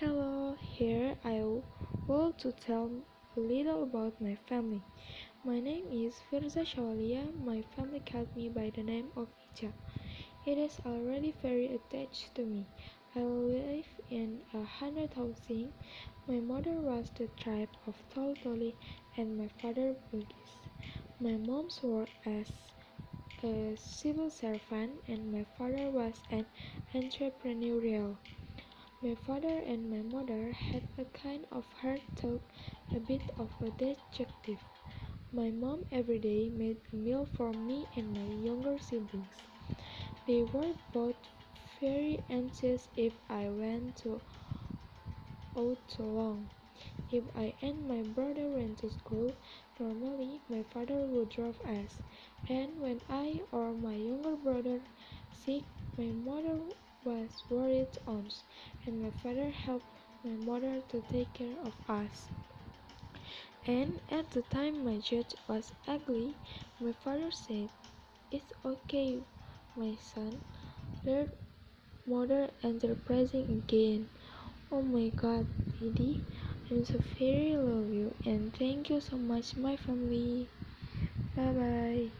Hello, here I want to tell a little about my family. My name is Firza Shawalia. My family called me by the name of Ija. It is already very attached to me. I live in a hundred housing. My mother was the tribe of Tolitoli and my father Bugis. My mom's worked as a civil servant and my father was an entrepreneurial. My father and my mother had a kind of hard talk, a bit of a detective. My mom every day made a meal for me and my younger siblings. They were both very anxious if I went to out too long. If I and my brother went to school, normally my father would drive us, and when I or my younger brother sick, my mother was worried ons, and my father helped my mother to take care of us. And at the time my judge was ugly, my father said, It's okay, my son. Their mother enterprising again. Oh my god, Didi, I'm so very love you and thank you so much my family. Bye bye.